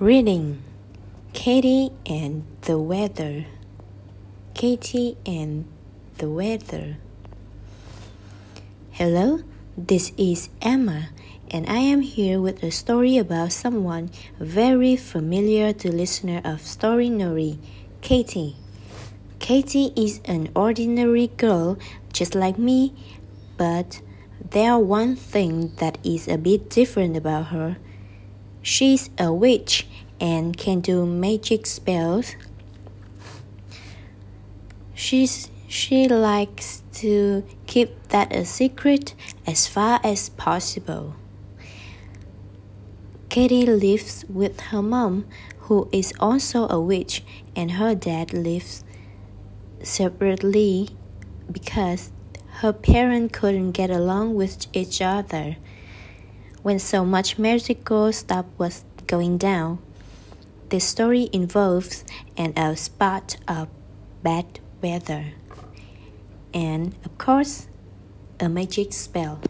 Reading Katie and the Weather. Katie and the Weather. Hello, this is Emma, and I am here with a story about someone very familiar to listener of Storynory, Katie. Katie is an ordinary girl just like me, but there one thing that is a bit different about her. She's a witch and can do magic spells. She's she likes to keep that a secret as far as possible. Katie lives with her mom, who is also a witch, and her dad lives separately because her parents couldn't get along with each other when so much magical stuff was going down. The story involves an a spot of bad weather and, of course, a magic spell.